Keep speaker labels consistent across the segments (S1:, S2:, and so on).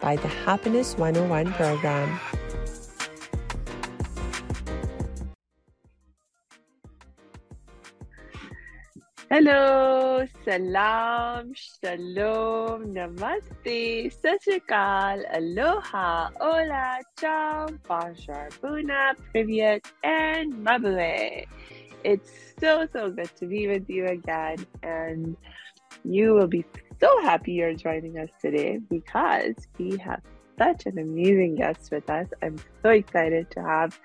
S1: by the Happiness 101 program. Hello, salam, shalom, namaste, satrikal, aloha, hola, ciao, bonjour, buna, privyet, and mabue. It's so, so good to be with you again, and you will be so happy you're joining us today because we have such an amazing guest with us. I'm so excited to have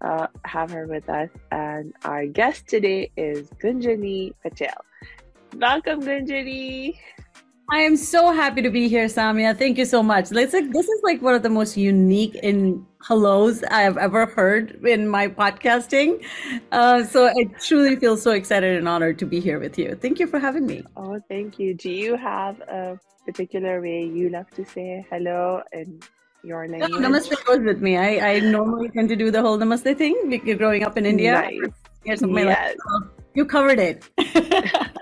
S1: uh, have her with us, and our guest today is Gunjani Patel. Welcome, Gunjani.
S2: I am so happy to be here, Samia. Thank you so much. It's like, this is like one of the most unique in hellos I have ever heard in my podcasting. Uh, so I truly feel so excited and honored to be here with you. Thank you for having me.
S1: Oh, thank you. Do you have a particular way you love to say hello in your language?
S2: No, namaste goes with me. I, I normally tend to do the whole namaste thing because growing up in India.
S1: Nice.
S2: Yes. Life, you covered it.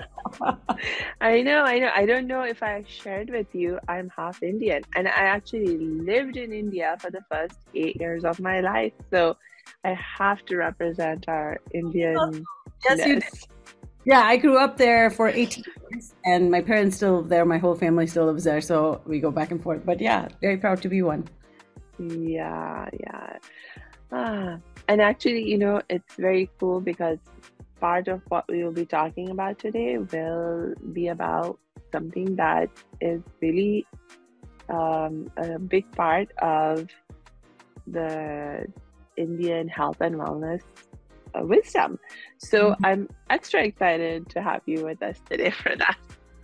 S1: I know, I know. I don't know if I shared with you, I'm half Indian. And I actually lived in India for the first eight years of my life. So I have to represent our Indian. Oh,
S2: yes, you did. Yeah, I grew up there for 18 years, and my parents still live there. My whole family still lives there, so we go back and forth. But yeah, very proud to be one.
S1: Yeah, yeah. Ah, and actually, you know, it's very cool because part of what we will be talking about today will be about something that is really um, a big part of the Indian health and wellness uh, wisdom. So mm-hmm. I'm extra excited to have you with us today for that.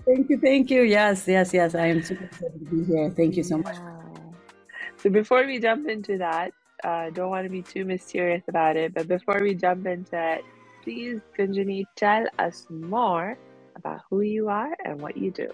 S2: Thank you, thank you. Yes, yes, yes. I am super excited to be here. Thank you so much.
S1: So before we jump into that, I uh, don't want to be too mysterious about it, but before we jump into it, please, Gunjani, tell us more about who you are and what you do.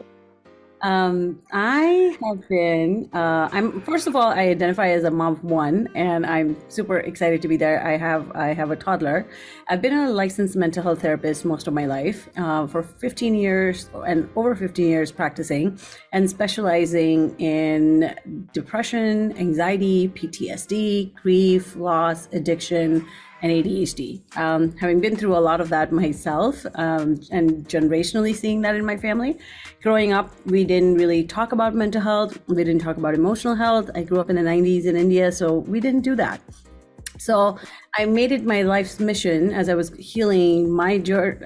S2: Um, I have been. Uh, I'm first of all, I identify as a mom of one, and I'm super excited to be there. I have I have a toddler. I've been a licensed mental health therapist most of my life, uh, for 15 years and over 15 years practicing, and specializing in depression, anxiety, PTSD, grief, loss, addiction, and ADHD. Um, having been through a lot of that myself um, and generationally seeing that in my family, growing up, we didn't really talk about mental health. We didn't talk about emotional health. I grew up in the 90s in India, so we didn't do that. So I made it my life's mission as I was healing my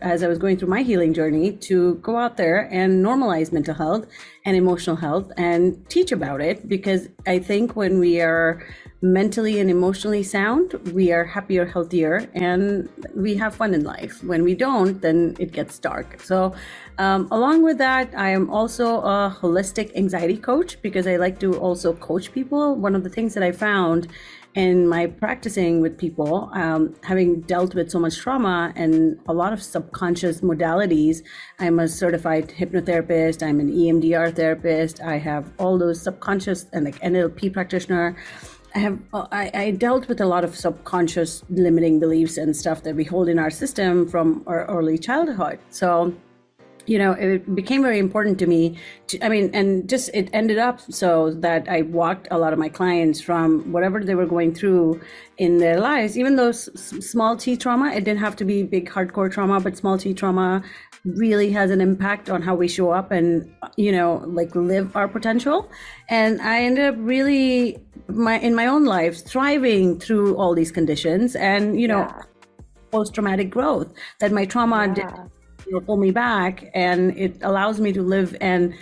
S2: as I was going through my healing journey to go out there and normalize mental health and emotional health and teach about it because I think when we are mentally and emotionally sound, we are happier, healthier, and we have fun in life. When we don't, then it gets dark. So, um, along with that, I am also a holistic anxiety coach because I like to also coach people. One of the things that I found in my practicing with people, um, having dealt with so much trauma and a lot of subconscious modalities, I'm a certified hypnotherapist, I'm an EMDR therapist, I have all those subconscious and like NLP practitioner. I have I, I, dealt with a lot of subconscious limiting beliefs and stuff that we hold in our system from our early childhood. So, you know, it became very important to me. To, I mean, and just it ended up so that I walked a lot of my clients from whatever they were going through in their lives, even though s- small T trauma, it didn't have to be big hardcore trauma, but small T trauma really has an impact on how we show up and you know like live our potential and i ended up really my in my own life thriving through all these conditions and you know yeah. post traumatic growth that my trauma yeah. did you know, pull me back and it allows me to live and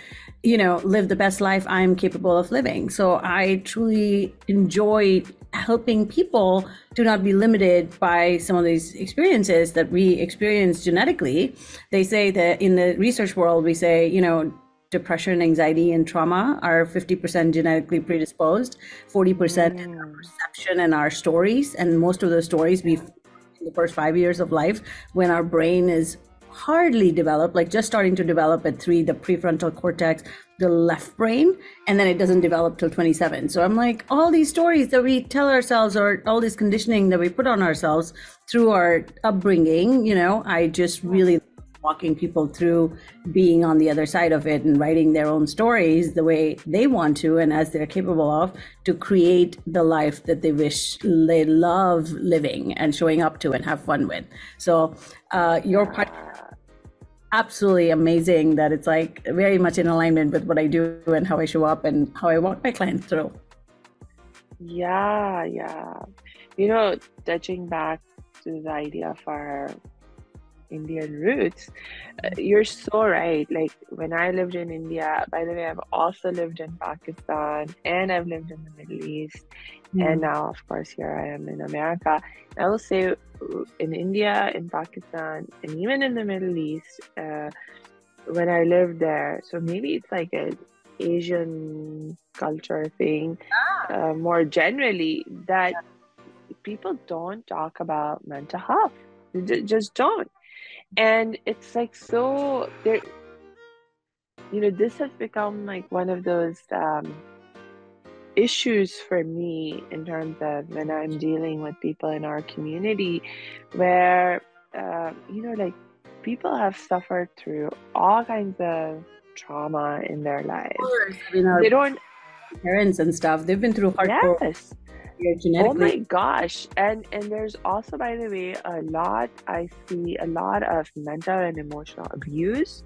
S2: you know live the best life i'm capable of living so i truly enjoy helping people to not be limited by some of these experiences that we experience genetically they say that in the research world we say you know depression, anxiety, and trauma are 50% genetically predisposed, 40% in our mm. perception and our stories. And most of those stories we in the first five years of life when our brain is hardly developed, like just starting to develop at three, the prefrontal cortex, the left brain, and then it doesn't develop till 27. So I'm like, all these stories that we tell ourselves or all this conditioning that we put on ourselves through our upbringing, you know, I just really walking people through being on the other side of it and writing their own stories the way they want to and as they're capable of to create the life that they wish they love living and showing up to and have fun with. So uh, your podcast absolutely amazing that it's like very much in alignment with what I do and how I show up and how I walk my clients through.
S1: Yeah, yeah. You know, touching back to the idea of our Indian roots, uh, you're so right. Like when I lived in India, by the way, I've also lived in Pakistan and I've lived in the Middle East. Mm. And now, of course, here I am in America. I will say uh, in India, in Pakistan, and even in the Middle East, uh, when I lived there, so maybe it's like an Asian culture thing, ah. uh, more generally, that people don't talk about mental health. They just don't and it's like so there you know this has become like one of those um, issues for me in terms of when i'm dealing with people in our community where uh, you know like people have suffered through all kinds of trauma in their lives.
S2: You know, they don't parents and stuff they've been through hardcore yes
S1: Oh my gosh. And and there's also by the way a lot I see a lot of mental and emotional abuse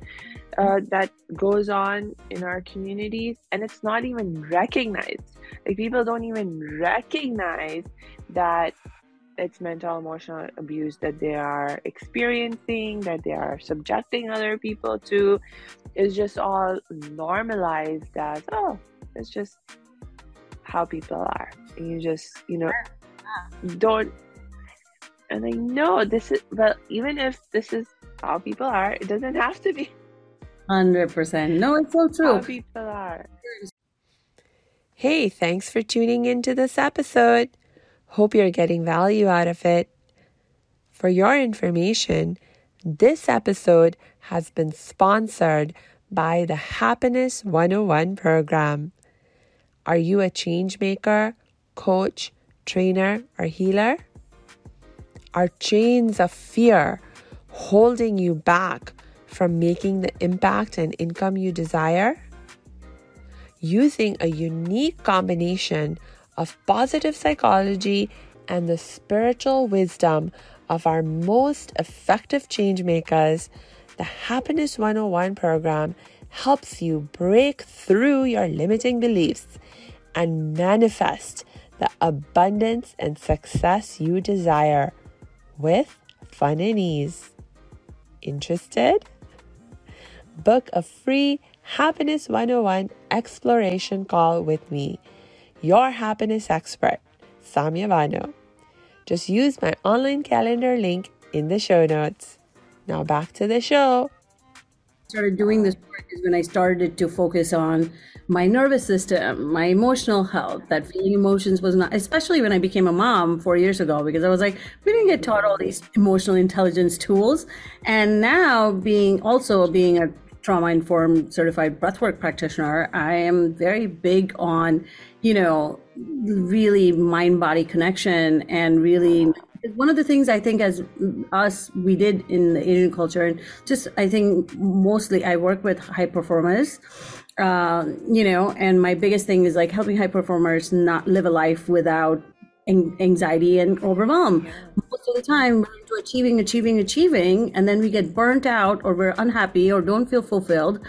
S1: uh, that goes on in our communities and it's not even recognized. Like people don't even recognize that it's mental emotional abuse that they are experiencing that they are subjecting other people to is just all normalized as oh it's just how people are and you just you know don't and I know this is well even if this is how people are it doesn't have to be.
S2: 100% no it's so true.
S1: How people are. Hey thanks for tuning into this episode. Hope you're getting value out of it. For your information this episode has been sponsored by the Happiness 101 program. Are you a change maker coach, trainer, or healer? Are chains of fear holding you back from making the impact and income you desire? Using a unique combination of positive psychology and the spiritual wisdom of our most effective change makers, the Happiness 101 program helps you break through your limiting beliefs and manifest the abundance and success you desire with fun and ease. Interested? Book a free Happiness 101 exploration call with me, your happiness expert, Samia Bano. Just use my online calendar link in the show notes. Now back to the show.
S2: Started doing this work is when I started to focus on my nervous system, my emotional health, that feeling emotions was not, especially when I became a mom four years ago, because I was like, we didn't get taught all these emotional intelligence tools. And now being also being a trauma informed certified breathwork practitioner, I am very big on, you know, really mind body connection and really one of the things I think as us we did in the Asian culture and just I think mostly I work with high performers uh, you know, and my biggest thing is like helping high performers not live a life without anxiety and overwhelm. Most of the time, we're into achieving, achieving, achieving, and then we get burnt out or we're unhappy or don't feel fulfilled.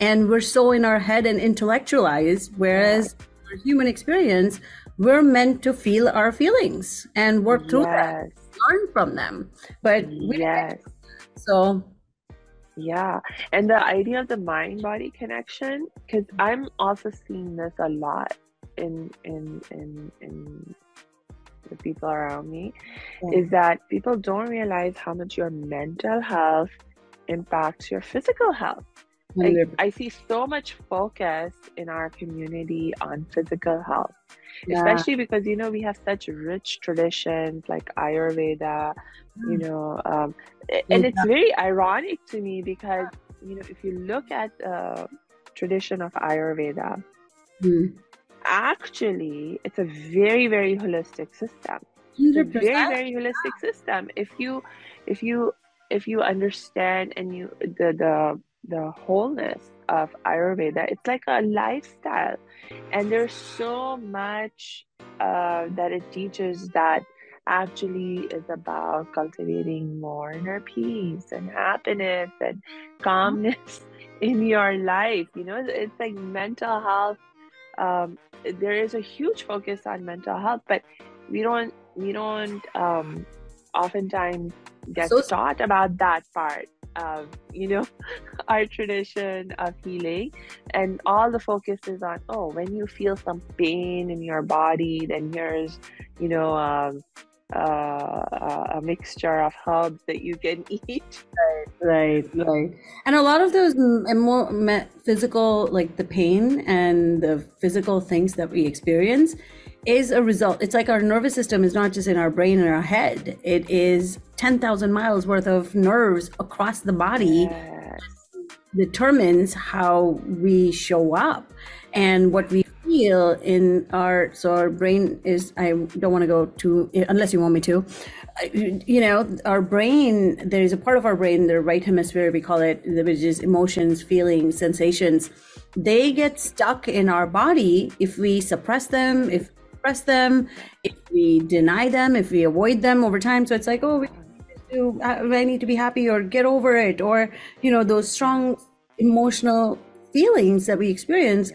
S2: And we're so in our head and intellectualized, whereas our human experience, we're meant to feel our feelings and work through yes. them, learn from them. But we yes. so
S1: yeah. And the idea of the mind body connection, because I'm also seeing this a lot in in in in the people around me, yeah. is that people don't realize how much your mental health impacts your physical health. Like, I see so much focus in our community on physical health, yeah. especially because you know we have such rich traditions like Ayurveda, you mm. know, um, and it's very ironic to me because you know if you look at the tradition of Ayurveda, mm. actually it's a very very holistic system. It's a very very holistic system. If you if you if you understand and you the the the wholeness of Ayurveda. It's like a lifestyle, and there's so much uh, that it teaches that actually is about cultivating more inner peace and happiness and calmness in your life. You know, it's like mental health. Um, there is a huge focus on mental health, but we don't we don't um, oftentimes get so, taught about that part of you know our tradition of healing. And all the focus is on oh when you feel some pain in your body then here's you know um, uh, a mixture of herbs that you can eat.
S2: Right right right. And a lot of those more physical like the pain and the physical things that we experience is a result. It's like our nervous system is not just in our brain and our head. It is 10,000 miles worth of nerves across the body yes. determines how we show up and what we feel in our so our brain is I don't want to go to unless you want me to you know our brain there is a part of our brain the right hemisphere we call it which is emotions feelings sensations they get stuck in our body if we suppress them if suppress them, if we deny them, if we avoid them over time. So it's like, oh, uh, I need to be happy or get over it, or you know, those strong emotional feelings that we experience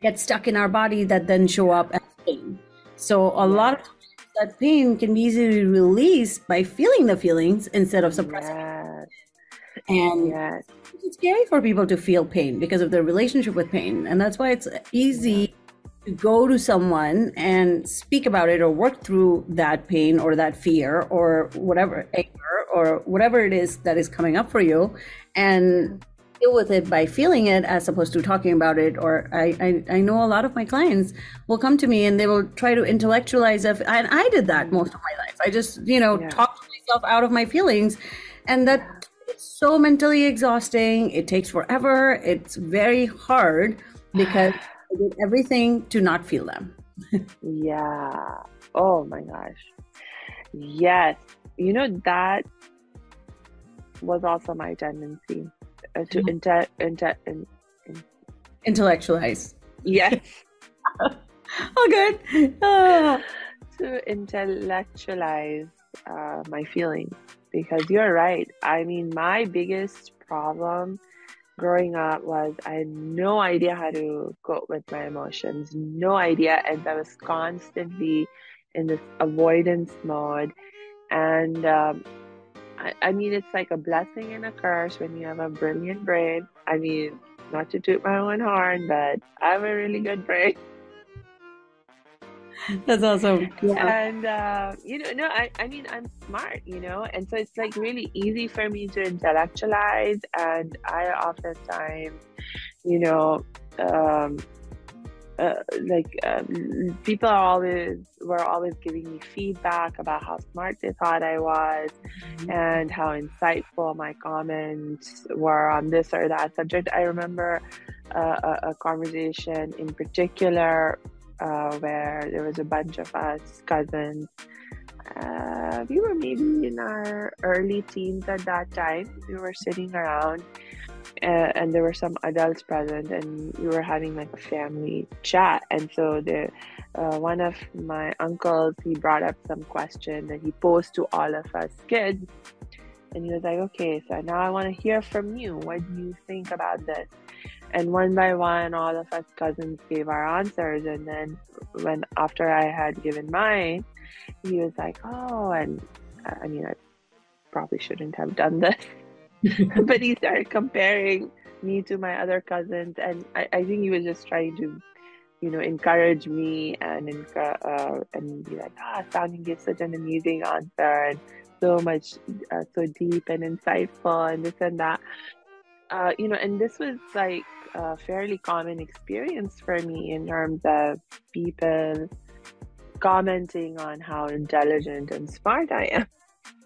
S2: get stuck in our body that then show up as pain. So a lot of that pain can be easily released by feeling the feelings instead of suppressing. Yes. And yes. it's scary for people to feel pain because of their relationship with pain, and that's why it's easy to go to someone and speak about it or work through that pain or that fear or whatever anger or whatever it is that is coming up for you and deal with it by feeling it as opposed to talking about it or I, I, I know a lot of my clients will come to me and they will try to intellectualize it and i did that most of my life. I just you know yeah. talked myself out of my feelings and that it's so mentally exhausting. It takes forever. It's very hard because I did everything to not feel them.
S1: yeah. Oh my gosh. Yes. You know, that was also my tendency uh, to mm-hmm. inter, inter, in, in,
S2: intellectualize.
S1: Yes.
S2: oh, good. Ah.
S1: to intellectualize uh, my feelings because you're right. I mean, my biggest problem growing up was I had no idea how to cope with my emotions, no idea. And I was constantly in this avoidance mode. And um, I, I mean, it's like a blessing and a curse when you have a brilliant brain. I mean, not to toot my own horn, but I have a really good brain.
S2: That's awesome.
S1: Yeah. And uh, you know, no, I, I mean, I'm smart, you know, and so it's like really easy for me to intellectualize, and I oftentimes, you know, um, uh, like um, people are always were always giving me feedback about how smart they thought I was, mm-hmm. and how insightful my comments were on this or that subject. I remember uh, a, a conversation in particular uh, where there was a bunch of us cousins. Uh, we were maybe in our early teens at that time. We were sitting around, uh, and there were some adults present, and we were having like a family chat. And so the uh, one of my uncles he brought up some question that he posed to all of us kids, and he was like, "Okay, so now I want to hear from you. What do you think about this?" And one by one all of us cousins gave our answers. And then when after i had given mine he was like oh and i mean i probably shouldn't have done this. But he started comparing me to my other cousins. And i, I think he was just trying to you know encourage me and uh, and be like ah oh, Sounding gives such an amazing answer and so much uh, so deep and insightful and this and that. Uh, you know, and this was like a fairly common experience for me in terms of people commenting on how intelligent and smart I am.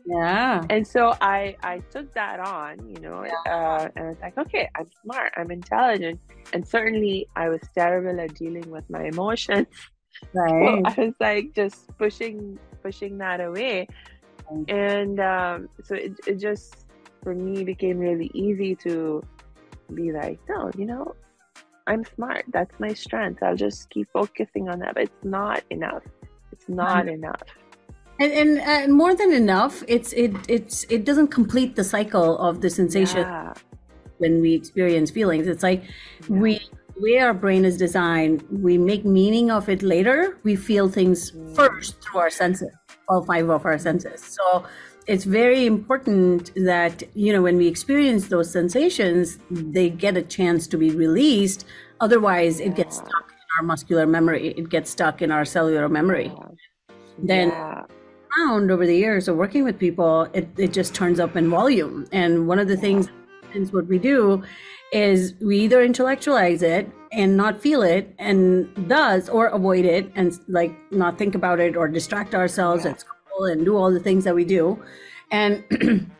S2: Yeah.
S1: And so I I took that on, you know,
S2: Yeah.
S1: uh, and I was like, okay, I'm smart, I'm intelligent, and certainly I was terrible at dealing with my emotions. So
S2: Right.
S1: I was like just pushing pushing that away, and um, so it it just for me became really easy to be like, no, you know, I'm smart. That's my strength. I'll just keep focusing on that. But it's not enough. It's not enough.
S2: And, and uh, more than enough, it's it it's it doesn't complete the cycle of the sensation
S1: Yeah.
S2: when we experience feelings. It's like
S1: Yeah.
S2: we way our brain is designed, we make meaning of it later. We feel things
S1: Mm.
S2: first through our senses, all five of our senses. So it's very important that you know when we experience those sensations, they get a chance to be released. Otherwise, it gets stuck in our muscular memory. It gets stuck in our cellular memory. Then
S1: yeah.
S2: found over the years of working with people, it, it just turns up in volume. And one of the things, is what we do is we either intellectualize it and not feel it and does or avoid it and like not think about it or distract ourselves
S1: Yeah.
S2: at school and do all the things that we do. And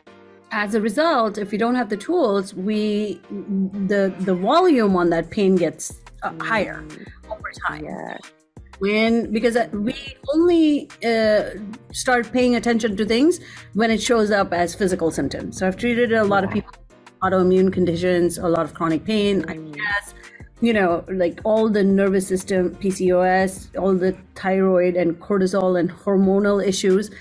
S2: as a result, if we don't have the tools, we the the volume on that pain gets uh, higher
S1: Mm,
S2: over time
S1: Yeah.
S2: when because uh, we only uh, start paying attention to things when it shows up as physical symptoms so i've treated a lot of people autoimmune conditions a lot of chronic pain
S1: Mm.
S2: IBS, you know like all the nervous system pcos all the thyroid and cortisol and hormonal issues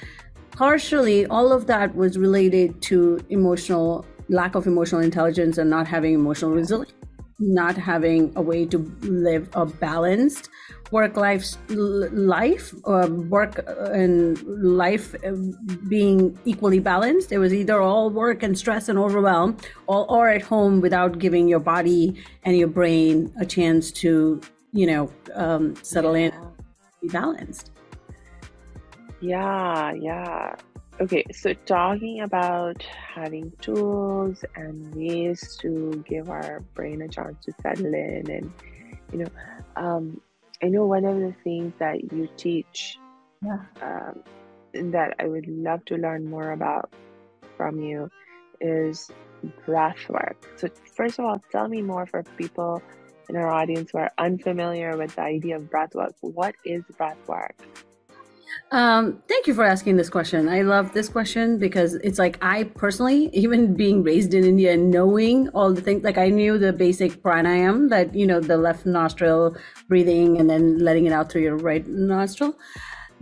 S2: partially all of that was related to emotional lack of emotional intelligence and not having emotional resilience not having a way to live a balanced work life life uh, work and life uh, being equally balanced. It was either all work and stress and overwhelm or, or at home without giving your body and your brain a chance to you know um, settle in be balanced.
S1: Yeah, yeah. Okay, so talking about having tools and ways to give our brain a chance to settle in, and you know, um, I know one of the things that you teach
S2: yeah
S1: um, that I would love to learn more about from you is breath work. So, first of all, tell me more for people in our audience who are unfamiliar with the idea of breath work. What is breath work?
S2: Um, thank you for asking this question. I love this question because it's like I personally, even being raised in India and knowing all the things, like I knew the basic pranayam that, you know, the left nostril breathing and then letting it out through your right nostril.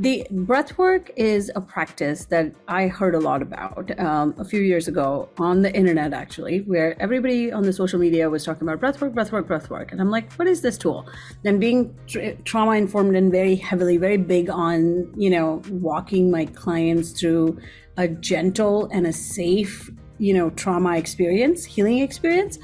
S2: The breath work is a practice that I heard a lot about um, a few years ago on the internet, actually, where everybody on the social media was talking about breath work, breath work, breath work. And I'm like, what is this tool? And being tra- trauma informed and very heavily, very big on, you know, walking my clients through a gentle and a safe, you know, trauma experience, healing experience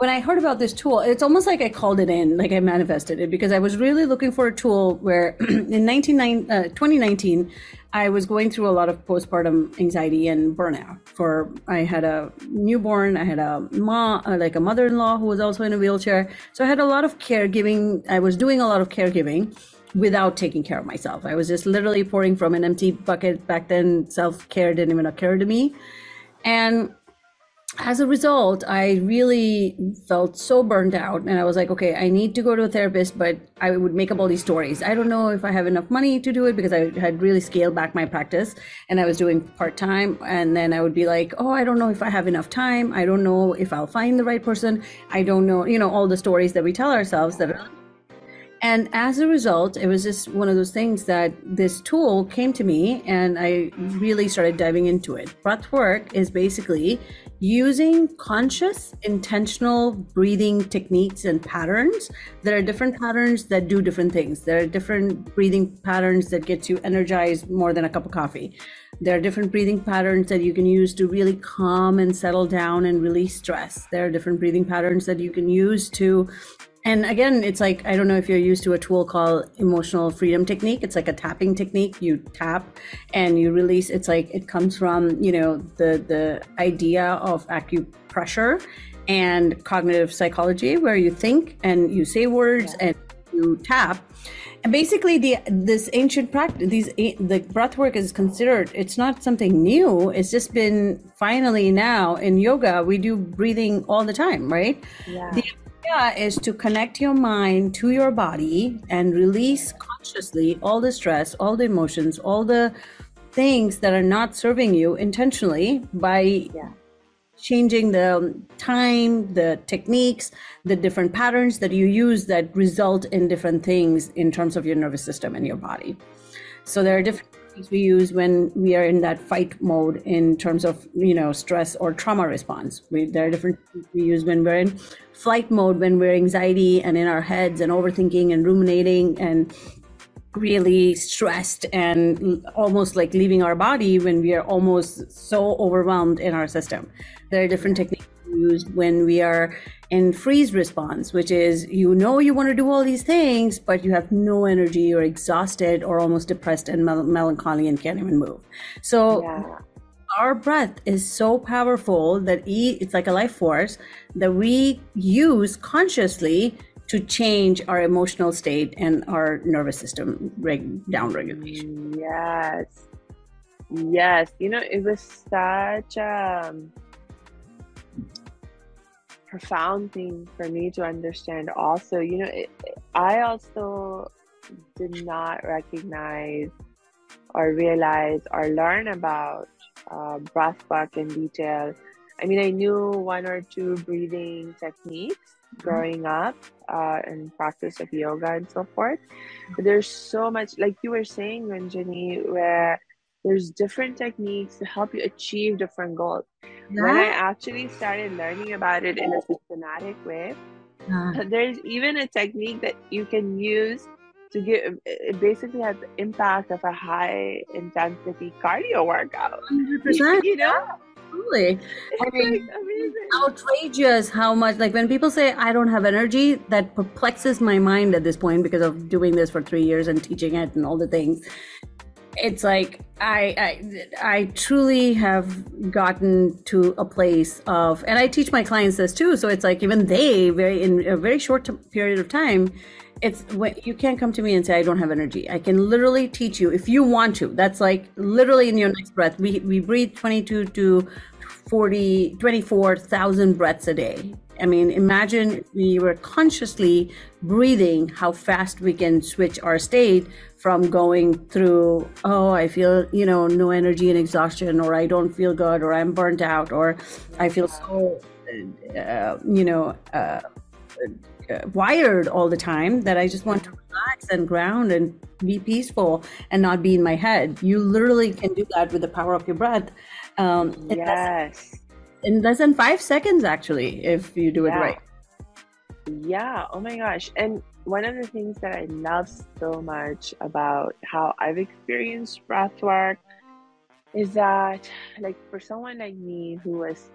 S2: when I heard about this tool, it's almost like I called it in, like I manifested it, because I was really looking for a tool where in 19, uh, 2019, I was going through a lot of postpartum anxiety and burnout. For I had a newborn, I had a mom, uh, like a mother-in-law who was also in a wheelchair, so I had a lot of caregiving. I was doing a lot of caregiving without taking care of myself. I was just literally pouring from an empty bucket. Back then, self-care didn't even occur to me, and as a result, I really felt so burned out. And I was like, okay, I need to go to a therapist, but I would make up all these stories. I don't know if I have enough money to do it because I had really scaled back my practice and I was doing part time. And then I would be like, oh, I don't know if I have enough time. I don't know if I'll find the right person. I don't know, you know, all the stories that we tell ourselves that are and as a result, it was just one of those things that this tool came to me and I really started diving into it. Breath work is basically using conscious, intentional breathing techniques and patterns. There are different patterns that do different things. There are different breathing patterns that get you energized more than a cup of coffee. There are different breathing patterns that you can use to really calm and settle down and release stress. There are different breathing patterns that you can use to and again, it's like I don't know if you're used to a tool called emotional freedom technique. It's like a tapping technique. You tap and you release. It's like it comes from you know the the idea of acupressure and cognitive psychology, where you think and you say words yeah. and you tap. And basically, the this ancient practice, these the breath work is considered. It's not something new. It's just been finally now in yoga we do breathing all the time, right?
S1: Yeah.
S2: The idea is to connect your mind to your body and release consciously all the stress, all the emotions, all the things that are not serving you intentionally by
S1: yeah.
S2: changing the time, the techniques, the different patterns that you use that result in different things in terms of your nervous system and your body. So there are different things we use when we are in that fight mode in terms of you know stress or trauma response we, there are different we use when we're in flight mode when we're anxiety and in our heads and overthinking and ruminating and really stressed and almost like leaving our body when we are almost so overwhelmed in our system there are different techniques used when we are in freeze response, which is you know you want to do all these things, but you have no energy, you're exhausted or almost depressed and mel- melancholy and can't even move. So yeah. our breath is so powerful that it's like a life force that we use consciously to change our emotional state and our nervous system reg- down regulation.
S1: Yes. Yes. You know, it was such a um, profound thing for me to understand also you know it, i also did not recognize or realize or learn about uh, breath work in detail i mean i knew one or two breathing techniques mm-hmm. growing up uh, and practice of yoga and so forth but there's so much like you were saying Gunjani, where there's different techniques to help you achieve different goals. Yeah. When I actually started learning about it in a systematic way, yeah. there's even a technique that you can use to get it basically has the impact of a high intensity cardio workout. 100%. You know?
S2: Absolutely. I mean, outrageous how much, like when people say, I don't have energy, that perplexes my mind at this point because of doing this for three years and teaching it and all the things it's like I, I I truly have gotten to a place of, and I teach my clients this too. So it's like even they very in a very short t- period of time, it's you can't come to me and say I don't have energy. I can literally teach you if you want to. That's like literally in your next breath. We we breathe twenty two to 40 24,000 breaths a day. I mean, imagine we were consciously breathing how fast we can switch our state from going through, oh, I feel, you know, no energy and exhaustion, or I don't feel good, or I'm burnt out, or I feel so, uh, you know, uh, uh, wired all the time that I just want to relax and ground and be peaceful and not be in my head. You literally can do that with the power of your breath.
S1: Um, yes.
S2: In less than five seconds, actually, if you do it right.
S1: Yeah. Oh my gosh. And one of the things that I love so much about how I've experienced breath work is that, like, for someone like me who was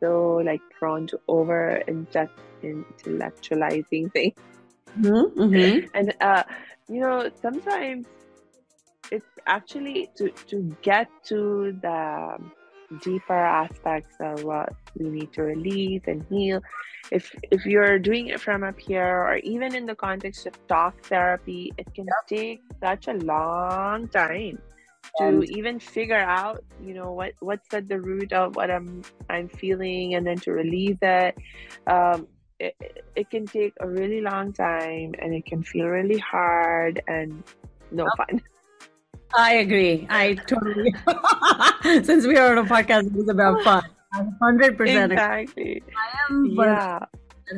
S1: so like prone to over intellectualizing things,
S2: mm-hmm, mm-hmm.
S1: and uh, you know, sometimes it's actually to to get to the deeper aspects of what we need to release and heal if if you're doing it from up here or even in the context of talk therapy it can yep. take such a long time to even figure out you know what what's at the root of what i'm i'm feeling and then to release it um it, it can take a really long time and it can feel really hard and no yep. fun
S2: I agree. I totally. Since we are on a podcast, it's about fun. hundred percent.
S1: Exactly.
S2: I am. Yeah.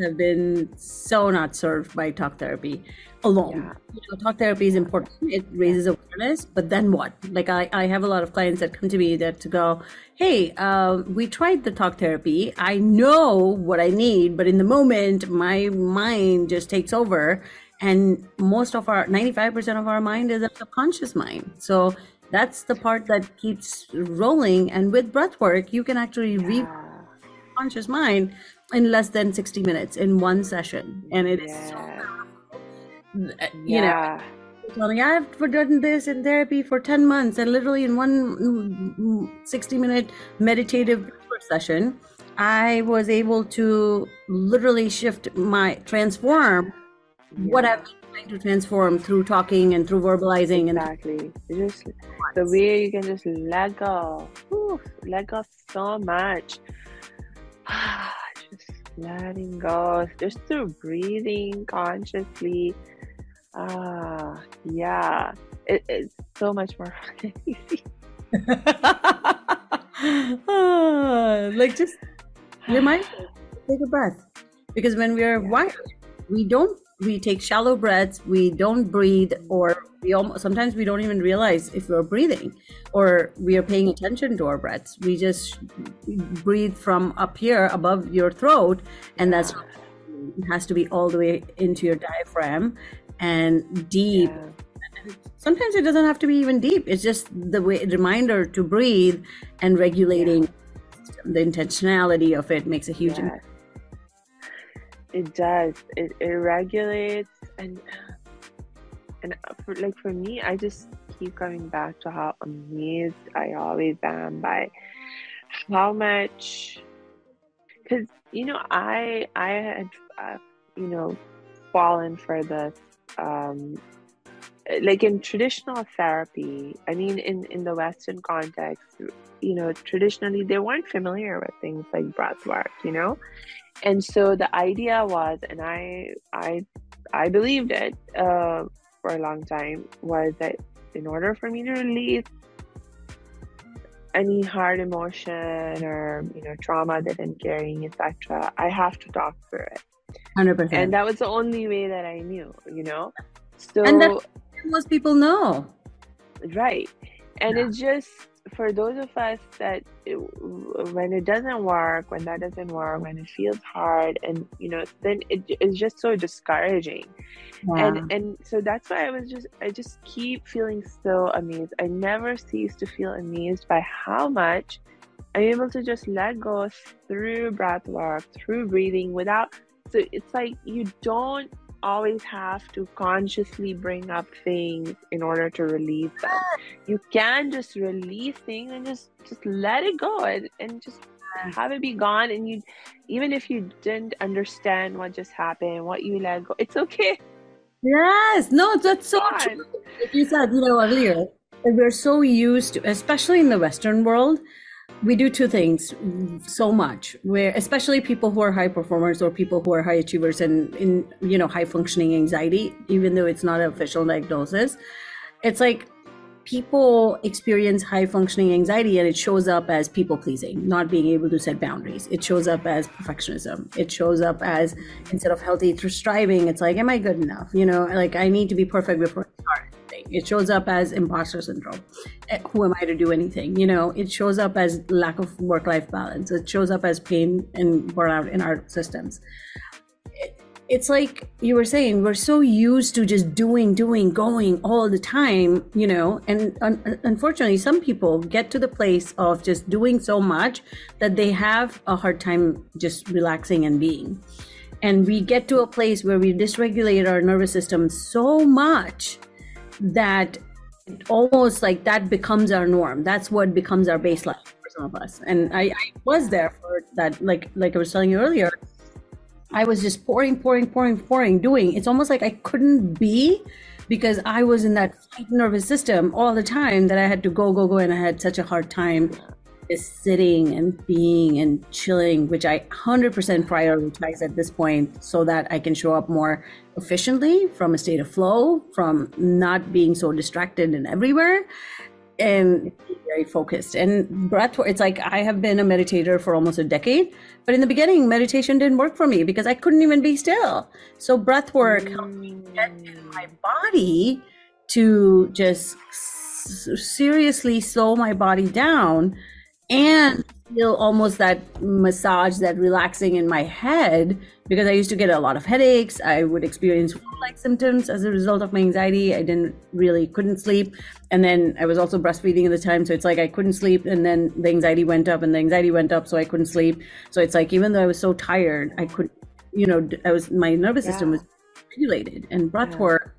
S2: Have been so not served by talk therapy alone. Yeah. You know, talk therapy is important. It raises awareness, but then what? Like I, I have a lot of clients that come to me that to go, hey, uh, we tried the talk therapy. I know what I need, but in the moment, my mind just takes over and most of our 95% of our mind is a subconscious mind so that's the part that keeps rolling and with breath work you can actually yeah. read conscious mind in less than 60 minutes in one session and it is so
S1: Yeah.
S2: you know
S1: Yeah.
S2: telling I've done this in therapy for 10 months and literally in one mm, 60 minute meditative session I was able to literally shift my transform what I've been trying to transform through talking and through verbalizing and
S1: Exactly. You just the way you can just let go. Whew, let go so much. just letting go. Just through breathing consciously. Ah, yeah. It, it's so much more easy.
S2: Ah, like just remind take a breath because when we are
S1: Yeah.
S2: wired we don't we take shallow breaths we don't breathe or we almost sometimes we don't even realize if we're breathing or we are paying attention to our breaths. We just breathe from up here above your throat and that's it has to be all the way into your diaphragm and deep.
S1: Yeah.
S2: sometimes it doesn't have to be even deep it's just the way reminder to breathe and regulating the intentionality of it makes a huge
S1: Yes. It does. It, it regulates and and for, like for me, I just keep coming back to how amazed I always am by how much because you know I I had uh, you know fallen for the um like in traditional therapy i mean in in the western context you know traditionally they weren't familiar with things like breath work you know and so the idea was and i i i believed it uh, for a long time was that in order for me to release any hard emotion or you know trauma that i'm carrying etc i have to talk through it.
S2: 100%
S1: and that was the only way that i knew you know? So
S2: And that- most people know.
S1: Right. And
S2: Yeah.
S1: it's just for those of us that it, when it doesn't work when that doesn't work when it feels hard and you know then it, it's just so discouraging
S2: Yeah.
S1: and and so that's why i was just i just keep feeling so amazed i never cease to feel amazed by how much i'm able to just let go through breath work through breathing without so it's like you don't always have to consciously bring up things in order to release them. You can just release things and just just let it go and, and just have it be gone. And you even if you didn't understand what just happened what you let go it's okay.
S2: Yes, no, that's so true. Like you said, you know, earlier, we're so used to, especially in the Western world, we do two things so much. Where, especially people who are high performers or people who are high achievers and in, you know, high functioning anxiety, even though it's not an official diagnosis, it's like people experience high functioning anxiety and it shows up as people pleasing, not being able to set boundaries. It shows up as perfectionism. It shows up as instead of healthy through striving, it's like, am I good enough? You know, like I need to be perfect before I start anything. It shows up as imposter syndrome. Eh, Who am I to do anything? You know, it shows up as lack of work life balance. It shows up as pain and burnout in our systems it's like you were saying we're so used to just doing doing going all the time you know? And un- unfortunately some people get to the place of just doing so much that they have a hard time just relaxing and being. And we get to a place where we dysregulate our nervous system so much that it almost like that becomes our norm. That's what becomes our baseline for some of us. And i, I was there for that like like i was telling you earlier I was just pouring, pouring, pouring, pouring, doing. It's almost like I couldn't be because I was in that fight nervous system all the time that I had to go, go, go. And I had such a hard time just sitting and being and chilling, which I 100% prioritize at this point so that I can show up more efficiently from a state of flow, from not being so distracted and everywhere and very focused. And breath work, it's like I have been a meditator for almost a decade, but in the beginning, meditation didn't work for me because I couldn't even be still. So breath work helped me get mm. in my body to just seriously slow my body down and feel almost that massage, that relaxing in my head because I used to get a lot of headaches. I would experience flu-like symptoms as a result of my anxiety. I didn't really couldn't sleep, and then I was also breastfeeding at the time, so it's like I couldn't sleep, and then the anxiety went up, and the anxiety went up, so I couldn't sleep. So it's like even though I was so tired, I could, you know, I was my nervous yeah. system was regulated, and breath yeah. work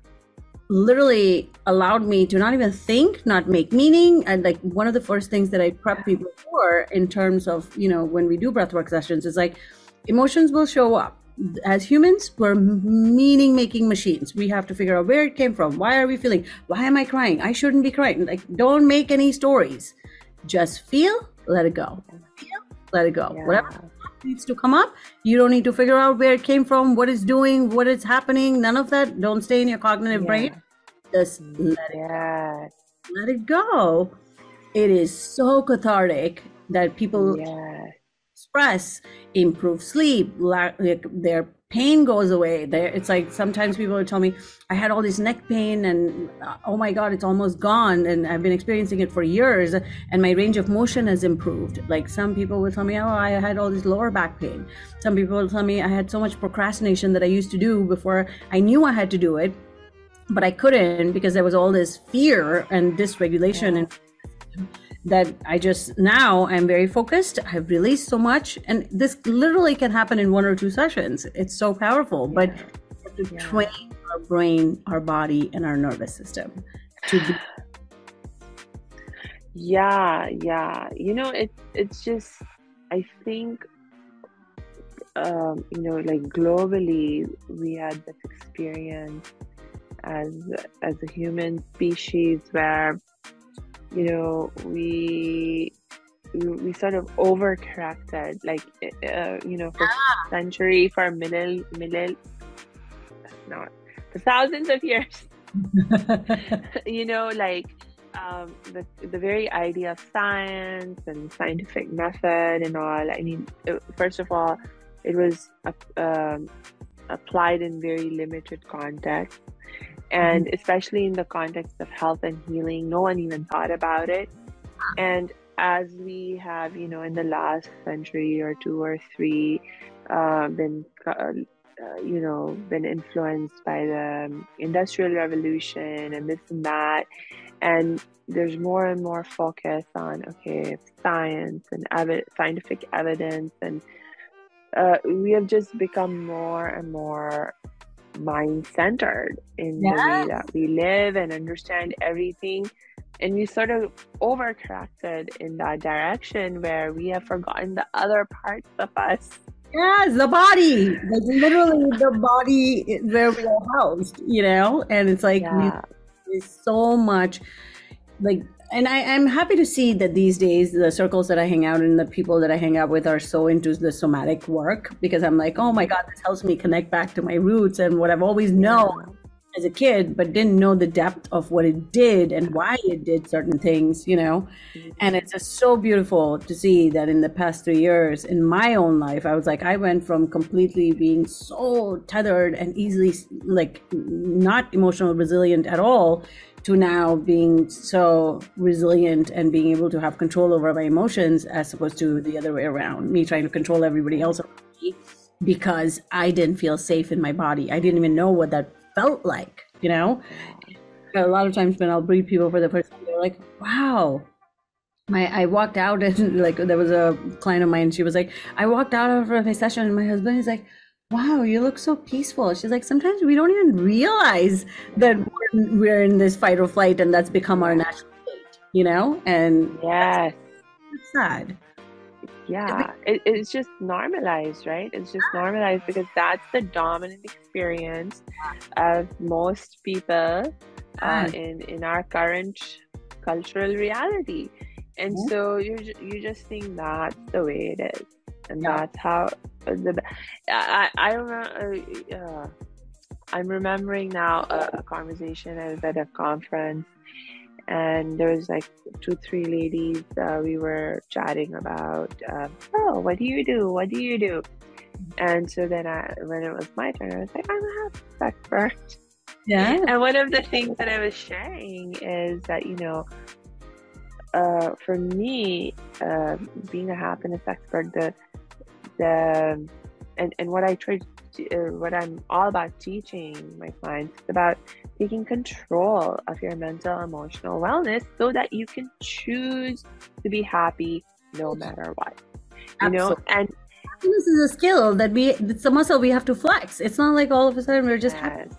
S2: literally allowed me to not even think, not make meaning. And like one of the first things that I prep people for in terms of, you know, when we do breathwork sessions is like emotions will show up. As humans, we're meaning making machines. We have to figure out where it came from. Why are we feeling? Why am I crying? I shouldn't be crying. Like, don't make any stories. Just feel, let it go. Feel, let it go. Yeah. Whatever needs to come up. You don't need to figure out where it came from, what it's doing, what is happening. None of that. Don't stay in your cognitive yeah. brain. Just let it go. Let it go. It is so cathartic that people express, improve sleep, like their pain goes away. There, it's like sometimes people will tell me, I had all this neck pain and uh, oh my God, it's almost gone. And I've been experiencing it for years and my range of motion has improved. Like some people will tell me, oh, I had all this lower back pain. Some people will tell me I had so much procrastination that I used to do before I knew I had to do it, but I couldn't because there was all this fear and dysregulation yeah. and that I just now I'm very focused. I've released so much, and this literally can happen in one or two sessions. It's so powerful, yeah. but to yeah. train our brain, our body, and our nervous system to be.
S1: Yeah, yeah. You know, it it's just I think um, you know, like globally, we had this experience as as a human species where you know we we sort of overcorrected like uh, you know for ah. century for middle middle not for thousands of years you know like um, the, the very idea of science and scientific method and all i mean it, first of all it was uh, applied in very limited context and mm-hmm. especially in the context of health and healing no one even thought about it and as we have you know in the last century or two or three uh, been uh, uh, you know been influenced by the industrial revolution and this and that and there's more and more focus on okay science and ev- scientific evidence and uh, we have just become more and more mind centered in yes. the way that we live and understand everything. And we sort of overcorrected in that direction where we have forgotten the other parts of us.
S2: Yes, the body. Like literally the body where we are housed, you know? And it's like yeah. there's so much like and I, am happy to see that these days the circles that I hang out in, the people that I hang out with are so into the somatic work because I'm like, oh my God, this helps me connect back to my roots and what I've always known as a kid, but didn't know the depth of what it did and why it did certain things, you know? Mm-hmm. And it's just so beautiful to see that in the past three years in my own life, I was like, I went from completely being so tethered and easily, like, not emotional resilient at all to now being so resilient and being able to have control over my emotions as opposed to the other way around me trying to control everybody else because I didn't feel safe in my body. I didn't even know what that felt like, you know? A lot of times when I'll breathe people for the first time, they're like, wow. My, I walked out and like there was a client of mine. She was like, I walked out of my session and my husband is like, wow, you look so peaceful. She's like, sometimes we don't even realize that we're, in this fight or flight and that's become our natural state, you know? And
S1: yes,
S2: it's sad.
S1: Yeah, it, it's just normalized, right? It's just normalized because that's the dominant experience of most people uh, in in our current cultural reality, and so you you just think that's the way it is, and that's how the I I remember. Uh, I'm remembering now a, a, conversation I was at a conference, and there was like two, three ladies. Uh, we were chatting about, uh, oh, what do you do? What do you do? And so then, I, when it was my turn, I was like, I'm a happiness expert. Yeah. And one of the things that I was sharing is that you know, uh, for me, uh, being a happiness expert, the the and, and what I try uh, what I'm all about teaching my clients is about taking control of your mental emotional wellness so that you can choose to be happy no matter what. You know, and
S2: This is a skill that we, it's a muscle we have to flex. It's not like all of a sudden we're just happy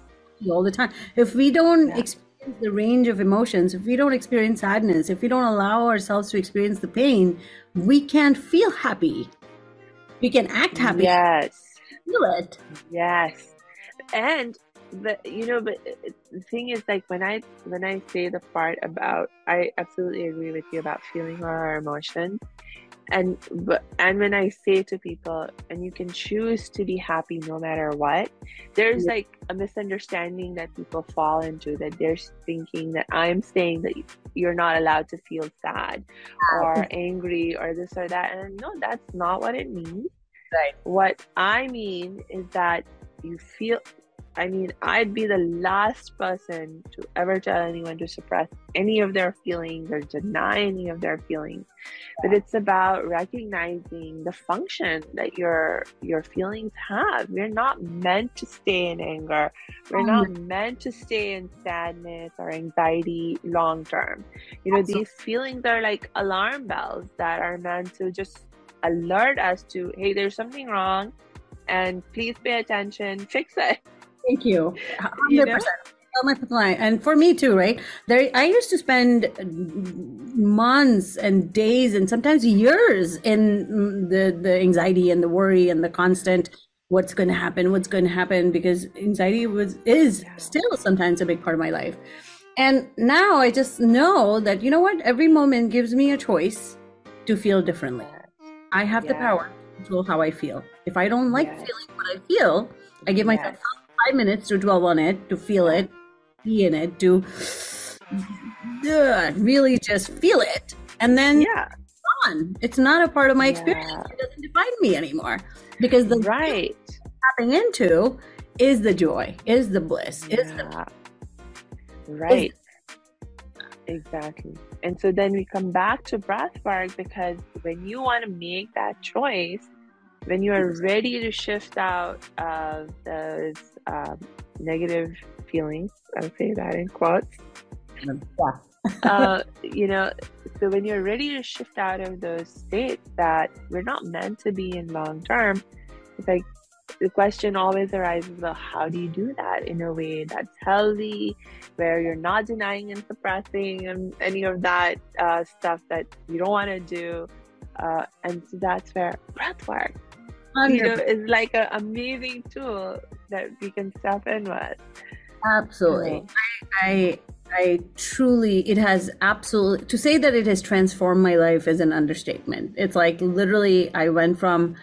S2: all the time. If we don't
S1: Yeah.
S2: experience the range of emotions, if we don't experience sadness, if we don't allow ourselves to experience the pain, we can't feel happy. We can act happy,
S1: yes.
S2: feel it.
S1: Yes, and the you know, but uh, the thing is, like when I when I say the part about, I absolutely agree with you about feeling our emotions, and but and when I say to people, and you can choose to be happy no matter what. There's
S2: Yeah.
S1: like a misunderstanding that people fall into that they're thinking that I'm saying that you're not allowed to feel sad or angry or this or that, and no, that's not what it means.
S2: Right.
S1: What I mean is that you feel, I mean, I'd be the last person to ever tell anyone to suppress any of their feelings or deny any of their feelings. But it's about recognizing the function that your your feelings have. We're not meant to stay in anger. We're oh not meant to stay in sadness or anxiety long term. You know,
S2: Absolutely.
S1: these feelings are like alarm bells that are meant to just alert us to hey there's something wrong and please pay attention fix it
S2: Thank you.
S1: You
S2: 100%.
S1: know?
S2: My client, and for me too, right? There, I used to spend months and days and sometimes years in mm, the the anxiety and the worry and the constant what's going to happen, what's going to happen, because anxiety was is still sometimes a big part of my life. And now I just know that you know what, every moment gives me a choice to feel differently. I have the power to control how I feel. If I don't like
S1: Yes.
S2: feeling what I feel, I give myself
S1: Yes.
S2: Five minutes to dwell on it, to feel it, be in it, to uh, really just feel it, and then
S1: yeah.
S2: on. It's not a part of my experience. It doesn't define me anymore. Because the
S1: right.
S2: tapping into is the joy, is the bliss, is the
S1: yeah. right. Exactly. And so then we come back to breath work because when you want to make that choice when you are ready to shift out of those um, negative feelings i'll say that in quotes
S2: yeah.
S1: uh, you know, so when you're ready to shift out of those states that we're not meant to be in long term, it's like the question always arises well, how do you do that in a way that's healthy, where you're not denying and suppressing and any of that uh, stuff that you don't want to do? Uh, and so that's where breath work, know, is like an amazing tool that we can step in with.
S2: Absolutely. I I I truly it has absolutely to say that it has transformed my life is an understatement. It's like literally I went from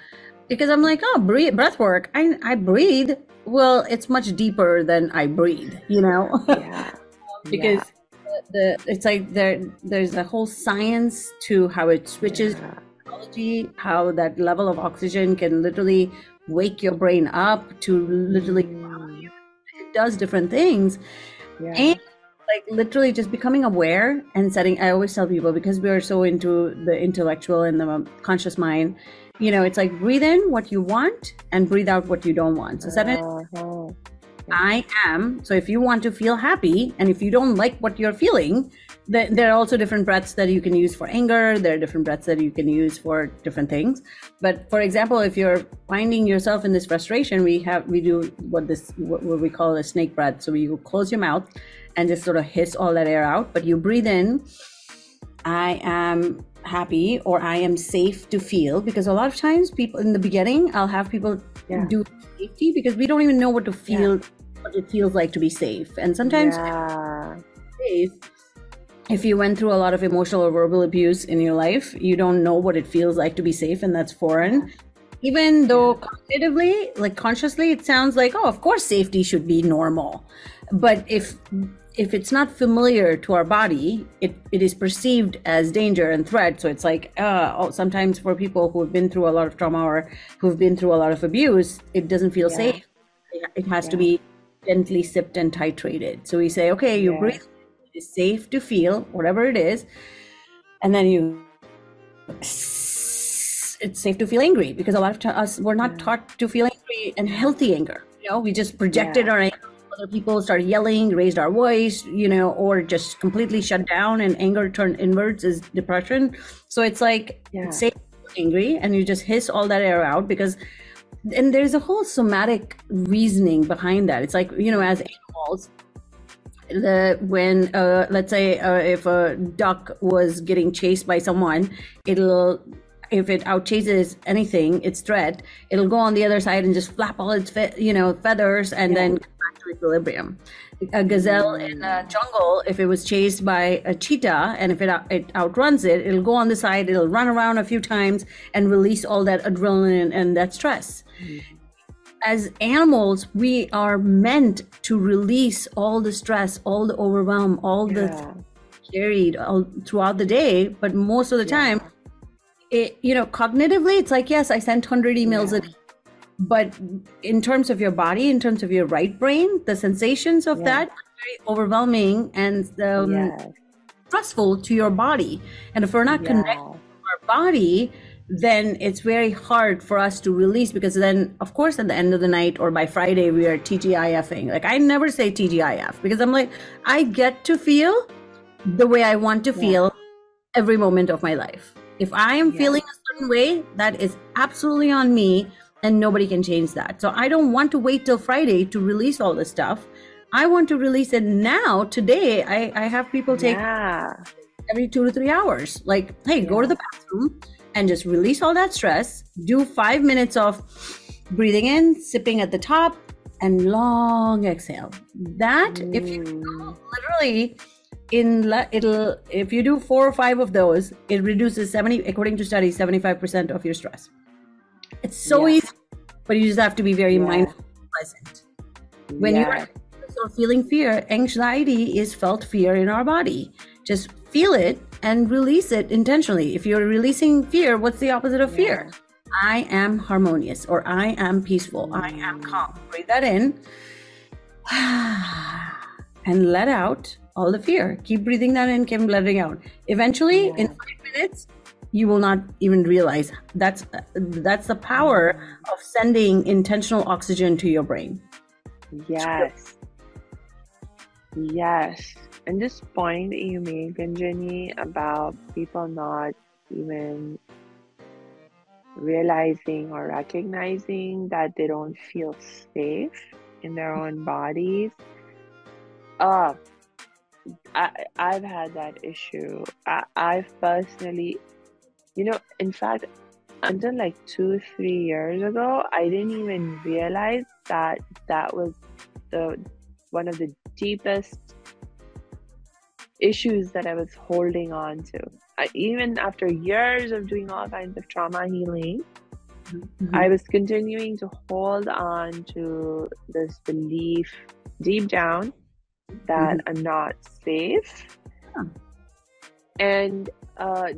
S2: because I'm like, oh breathe breath work. I I breathe. Well, it's much deeper than I breathe, you know?
S1: Yeah.
S2: Um, because the, the it's like there there's a whole science to how it switches
S1: Yeah.
S2: How that level of oxygen can literally wake your brain up to literally
S1: Mm.
S2: it does different things
S1: Yeah.
S2: and like literally just becoming aware and setting i always tell people because we are so into the intellectual and the conscious mind you know it's like breathe in what you want and breathe out what you don't want so set it
S1: Uh-huh.
S2: i am so if you want to feel happy and if you don't like what you're feeling there are also different breaths that you can use for anger. There are different breaths that you can use for different things. But for example if you're finding yourself in this frustration we have we do what this what, we call a snake breath. So you close your mouth and just sort of hiss all that air out but you breathe in. I am happy or i am safe to feel because a lot of times people in the beginning i'll have people
S1: Yeah.
S2: do safety because we don't even know what to feel what it feels like to be safe. And sometimes
S1: yeah.
S2: safe if you went through a lot of emotional or verbal abuse in your life you don't know what it feels like to be safe and that's foreign. Even though cognitively like consciously it sounds like oh of course safety should be normal. But if if it's not familiar to our body it, it is perceived as danger and threat. So it's like uh, oh, sometimes for people who have been through a lot of trauma or who've been through a lot of abuse it doesn't feel
S1: Yeah.
S2: safe. It, it has to be gently sipped and titrated. So we say okay you
S1: Yeah.
S2: breathe is safe to feel whatever it is and then you it's safe to feel angry because a lot of t- us we're not taught to feel angry and healthy anger. You know, we just projected
S1: Yeah.
S2: our anger. Other people started yelling, raised our voice, you know, or just completely shut down, and anger turned inwards is depression. So it's like
S1: Yeah.
S2: it's safe angry, and you just hiss all that air out because. And there's a whole somatic reasoning behind that. It's like you know, as animals, the when uh, let's say uh, if a duck was getting chased by someone it'll if it outchases anything its threat it'll go on the other side and just flap all its fe- you know feathers and then come back to equilibrium. A gazelle in a jungle if it was chased by a cheetah and if it, out- it outruns it it'll go on the side it'll run around a few times and release all that adrenaline and that stress as animals, we are meant to release all the stress, all the overwhelm, all the
S1: Yeah.
S2: carried all throughout the day. But most of the time, it you know, cognitively, it's like yes, I sent hundred emails a day. But in terms of your body, in terms of your right brain, the sensations of
S1: Yeah.
S2: that are very overwhelming and um, stressful to your body. And if we're not connected
S1: Yeah.
S2: our body, then it's very hard for us to release because then, of course, at the end of the night or by Friday, we are TGIFing. Like, I never say TGIF because I'm like, I get to feel the way I want to feel every moment of my life. If I am
S1: Yeah.
S2: feeling a certain way, that is absolutely on me and nobody can change that. So I don't want to wait till Friday to release all this stuff. I want to release it now, today. I, I have people take
S1: Yeah.
S2: every two to three hours. Like, hey, go to the bathroom and just release all that stress. Do five minutes of breathing in, sipping at the top, and long exhale. That, if you
S1: Mm.
S2: literally in le- it'll if you do four or five of those, it reduces seventy according to studies seventy five percent of your stress. It's so
S1: Yeah.
S2: easy, but you just have to be very
S1: Yeah.
S2: mindful, and present when
S1: Yes.
S2: you're so feeling fear anxiety is felt fear in our body just feel it and release it intentionally. If you're releasing fear what's the opposite of fear? I am harmonious or i am peaceful. I am calm. Breathe that in. And let out all the fear. Keep breathing that in keep letting out. Eventually in five minutes you will not even realize. That's that's the power of sending intentional oxygen to your brain.
S1: Yes. Yes. And this point that you made, Gunjani, about people not even realizing or recognizing that they don't feel safe in their own bodies. Uh, I, I've had that issue. I, I've personally, you know, in fact, until like two, three years ago, I didn't even realize that that was the one of the deepest issues that I was holding on to. I, even after years of doing all kinds of trauma healing, I was continuing to hold on to this belief deep down that I'm not safe
S2: Yeah.
S1: and uh,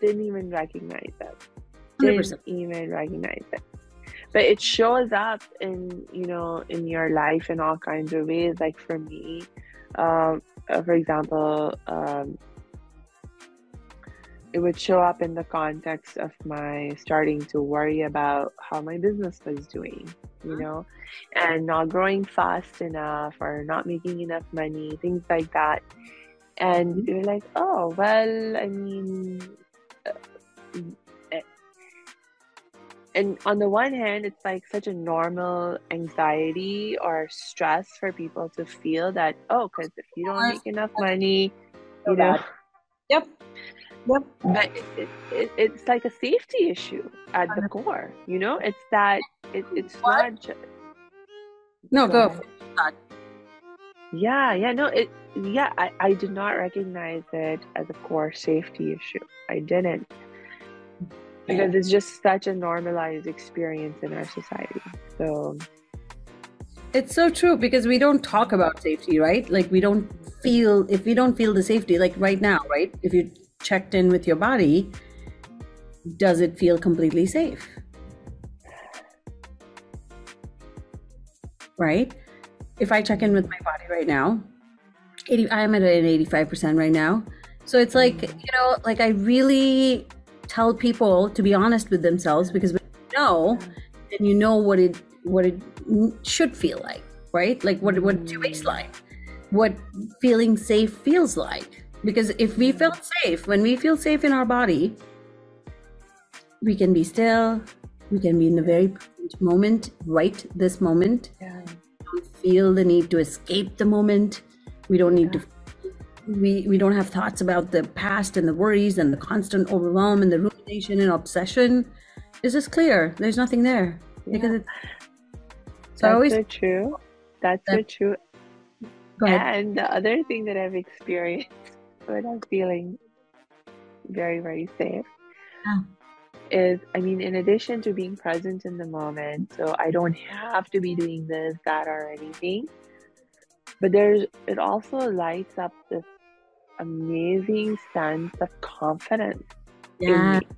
S1: didn't even recognize it.
S2: 100%.
S1: Didn't even recognize it. But it shows up in you know in your life in all kinds of ways. Like for me, um, uh, for example, um, it would show up in the context of my starting to worry about how my business was doing, you know, and not growing fast enough or not making enough money, things like that. And you're like, oh, well, I mean, uh, and on the one hand, it's like such a normal anxiety or stress for people to feel that, oh, because if you don't make enough money, you know.
S2: Yep. Yep.
S1: but it, it, it, it's like a safety issue at the core you know it's that it, it's
S2: What?
S1: not ju-
S2: No, go.
S1: ahead. yeah yeah no it yeah I, I did not recognize it as a core safety issue i didn't because it's just such a normalized experience in our society so
S2: It's so true because we don't talk about safety, right? Like we don't feel if we don't feel the safety, like right now, right? If you checked in with your body, does it feel completely safe? Right? If I check in with my body right now, 80, I'm at an 85% right now. So it's like, mm. you know, like I really tell people to be honest with themselves because when you know, then you know what it what it should feel like, right? Like what what your baseline, what feeling safe feels like. Because if we feel safe, when we feel safe in our body, we can be still, we can be in the very present moment, right this moment.
S1: Yeah.
S2: Don't feel the need to escape the moment. We don't need to we we don't have thoughts about the past and the worries and the constant overwhelm and the rumination and obsession. is just clear. There's nothing there because
S1: Yeah.
S2: it's so
S1: That's
S2: always
S1: so true. That's so true. And the other thing that I've experienced when I'm feeling very, very safe
S2: Yeah.
S1: is, I mean, in addition to being present in the moment, so I don't have to be doing this, that, or anything, but there's, it also lights up this amazing sense of confidence in
S2: Yeah,
S1: me.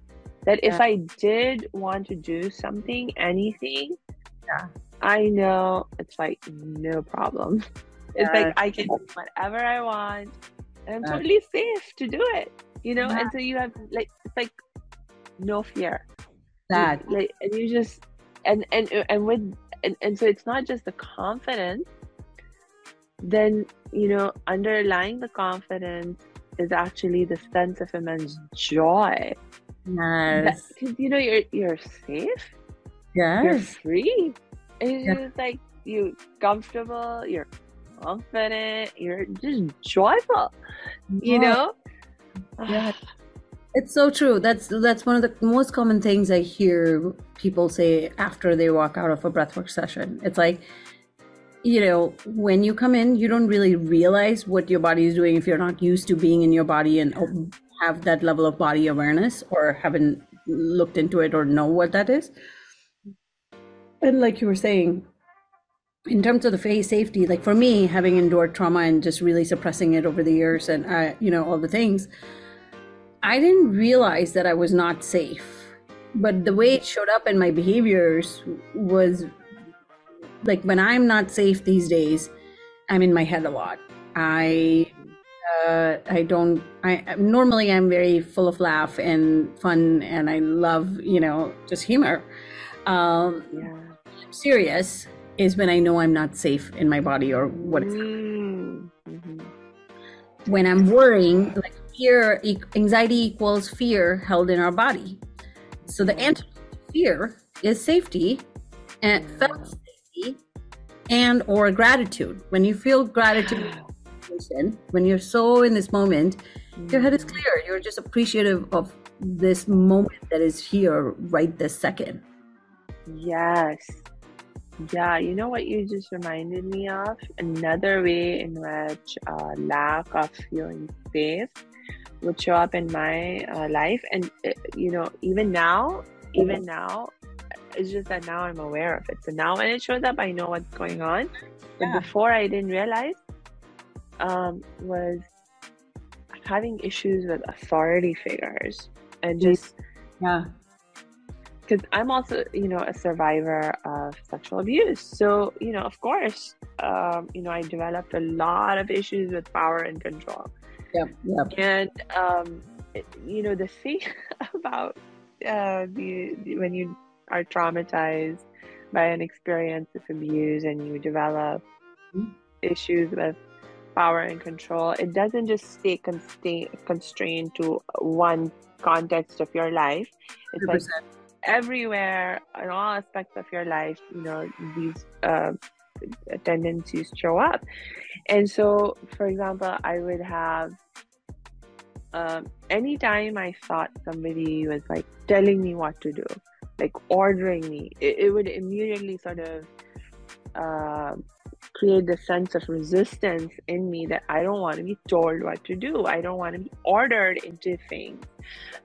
S1: That if I did want to do something, anything,
S2: Yeah.
S1: I know it's like no problem. It's like I can do whatever I want, and I'm totally safe to do it. You know,
S2: Yeah.
S1: and so you have like it's like no fear.
S2: That
S1: like, and you just and and and with and, and so it's not just the confidence. Then you know, underlying the confidence is actually the sense of immense joy
S2: yes,
S1: because you know you're you're safe
S2: Yes.
S1: you're free it's
S2: Yeah.
S1: just like you comfortable you're confident you're just joyful you
S2: Yeah.
S1: know
S2: Yeah. It's so true. That's that's one of the most common things I hear people say after they walk out of a breathwork session. It's like, you know, when you come in, you don't really realize what your body is doing if you're not used to being in your body and have that level of body awareness or haven't looked into it or know what that is. And like you were saying, in terms of the face safety, like for me, having endured trauma and just really suppressing it over the years and, uh, you know, all the things, I didn't realize that I was not safe. But the way it showed up in my behaviors was like when I'm not safe these days, I'm in my head a lot. I uh, I don't. I normally I'm very full of laugh and fun, and I love you know just humor. Um,
S1: yeah
S2: serious is when I know I'm not safe in my body or what is
S1: Mm, mhm.
S2: when I'm worrying, like fear, anxiety equals fear held in our body. So the antidote to fear is safety and felt safety and or gratitude. When you feel gratitude, when you're so in this moment, your head is clear. You're just appreciative of this moment that is here right this second.
S1: Yes. Yeah, you know what you just reminded me of? Another way in which uh, lack of feeling safe would show up in my uh, life. And, uh, you know, even now, even now, it's just that now I'm aware of it. So now when it shows up, I know what's going on. But
S2: Yeah.
S1: before I didn't realize, um, was having issues with authority figures and just
S2: Yeah.
S1: because I'm also, you know, a survivor of sexual abuse. So, you know, of course, um, you know, I developed a lot of issues with power and control.
S2: Yep. Yep.
S1: And, um, it, you know, the thing about uh, the, the when you are traumatized by an experience of abuse and you develop
S2: Mhm.
S1: issues with power and control, it doesn't just stay consta- constrained to one context of your life. It's
S2: 100%.
S1: everywhere in all aspects of your life you know these uh, tendencies show up and so for example i would have um, anytime i thought somebody was like telling me what to do like ordering me it, it would immediately sort of uh, create the sense of resistance in me that i don't want to be told what to do i don't want to be ordered into things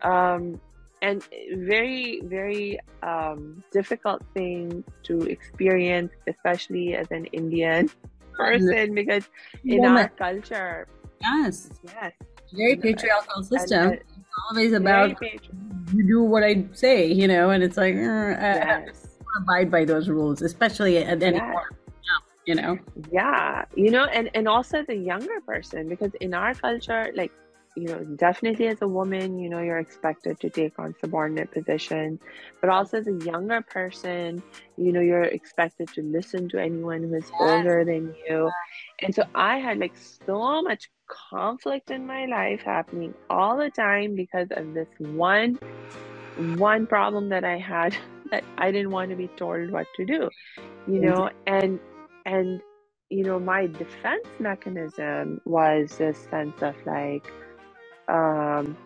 S1: um, and very very um, difficult thing to experience especially as an indian person because in our culture
S2: Yes.
S1: yes
S2: Very patriarchal system.
S1: and,
S2: always about you do what I say, you know, and it's like uh,
S1: yes.
S2: abide by those rules, especially at any
S1: Yes.
S2: point, you know.
S1: yeah you know and and also the younger person because in our culture like you know, definitely as a woman, you know, you're expected to take on subordinate positions, but also as a younger person, you know, you're expected to listen to anyone who is
S2: Yes.
S1: older than you. And so I had like so much conflict in my life happening all the time because of this one one problem that I had that I didn't want to be told what to do, you know, and and you know, my defense mechanism was this sense of like, um,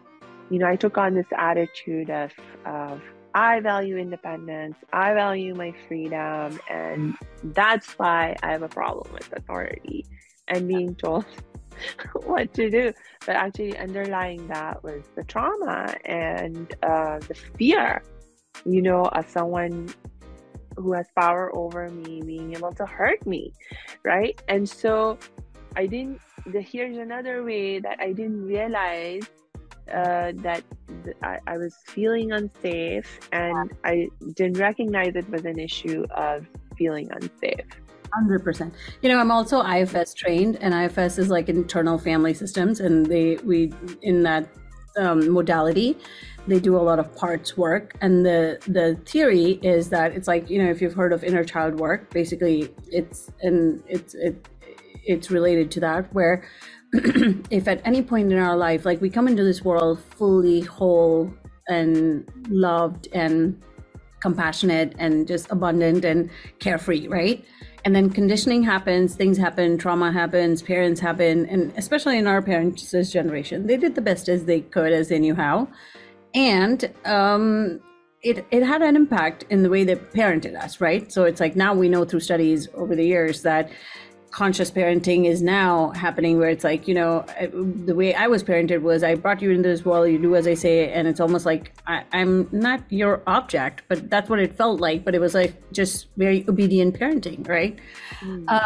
S1: you know, I took on this attitude of of I value independence, I value my freedom, and that's why I have a problem with authority and being told what to do. But actually, underlying that was the trauma and uh, the fear, you know, of someone who has power over me being able to hurt me, right? And so I didn't. The, here's another way that I didn't realize uh, that th- I, I was feeling unsafe, and I didn't recognize it was an issue of feeling unsafe.
S2: Hundred percent. You know, I'm also IFS trained, and IFS is like internal family systems, and they we in that um, modality, they do a lot of parts work, and the the theory is that it's like you know if you've heard of inner child work, basically it's and it's it it's related to that where if at any point in our life, like we come into this world fully whole and loved and compassionate and just abundant and carefree, right? And then conditioning happens, things happen, trauma happens, parents happen, and especially in our parents' generation, they did the best as they could, as they knew how, and um, it it had an impact in the way they parented us, right? So it's like now we know through studies over the years that conscious parenting is now happening where it's like you know the way i was parented was i brought you into this world you do as i say and it's almost like I, i'm not your object but that's what it felt like but it was like just very obedient parenting right? Um,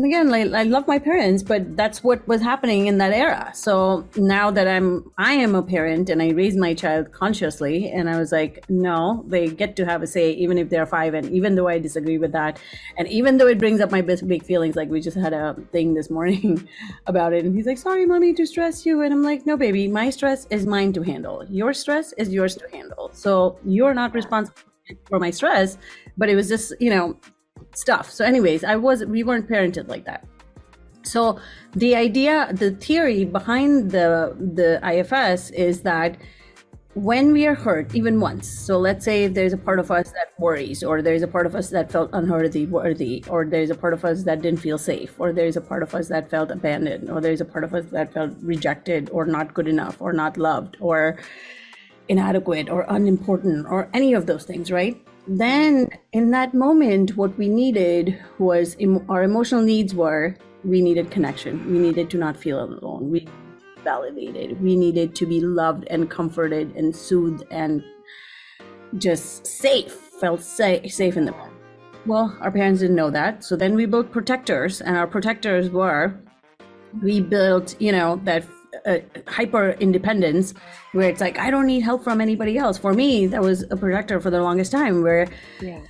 S2: and again like, i love my parents but that's what was happening in that era. So now that i'm i am a parent and i raise my child consciously and i was like no they get to have a say even if they're five. And even though i disagree with that and even though it brings up my big, big feelings like we just had a thing this morning about it. And he's like sorry mommy to stress you. And i'm like no baby my stress is mine to handle. Your stress is yours to handle. So you're not responsible for my stress but it was just you know stuff. So anyways i was we weren't parented like that. So the idea the theory behind the the IFS is that when we are hurt even once so let's say there's a part of us that worries or there's a part of us that felt unworthy worthy or there's a part of us that didn't feel safe or there's a part of us that felt abandoned or there's a part of us that felt rejected or not good enough or not loved or inadequate or unimportant or any of those things right then in that moment what we needed was em- our emotional needs were we needed connection. We needed to not feel alone. We validated. We needed to be loved and comforted and soothed and just safe felt sa- safe in the moment. Well our parents didn't know that. So then we built protectors and our protectors were we built you know that uh, hyper independence where it's like i don't need help from anybody else. For me that was a protector for the longest time where
S1: Yeah.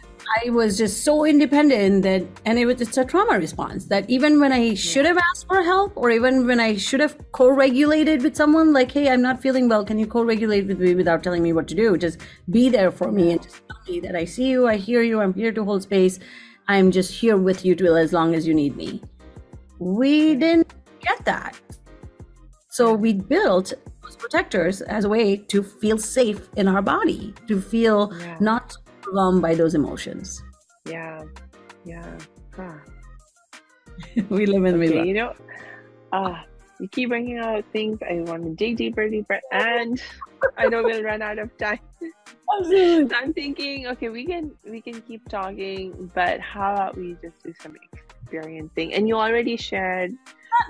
S2: i was just so independent that and it was it's a trauma response that even when i should have asked for help or even when i should have co-regulated with someone like hey i'm not feeling well. Can you co-regulate with me without telling me what to do? Just be there for me and just tell me that i see you i hear you i'm here to hold space. I'm just here with you till as long as you need me. We didn't get that. So we built those protectors as a way to feel safe in our body, to feel
S1: Yeah.
S2: not overwhelmed by those emotions.
S1: Yeah. Yeah. Huh.
S2: we live in the
S1: Okay,
S2: middle.
S1: you know, uh, you keep bringing out things I want to dig deeper, deeper, and I know we'll run out of time. So I'm thinking, okay, we can we can keep talking, but how about we just do some experiencing? And you already shared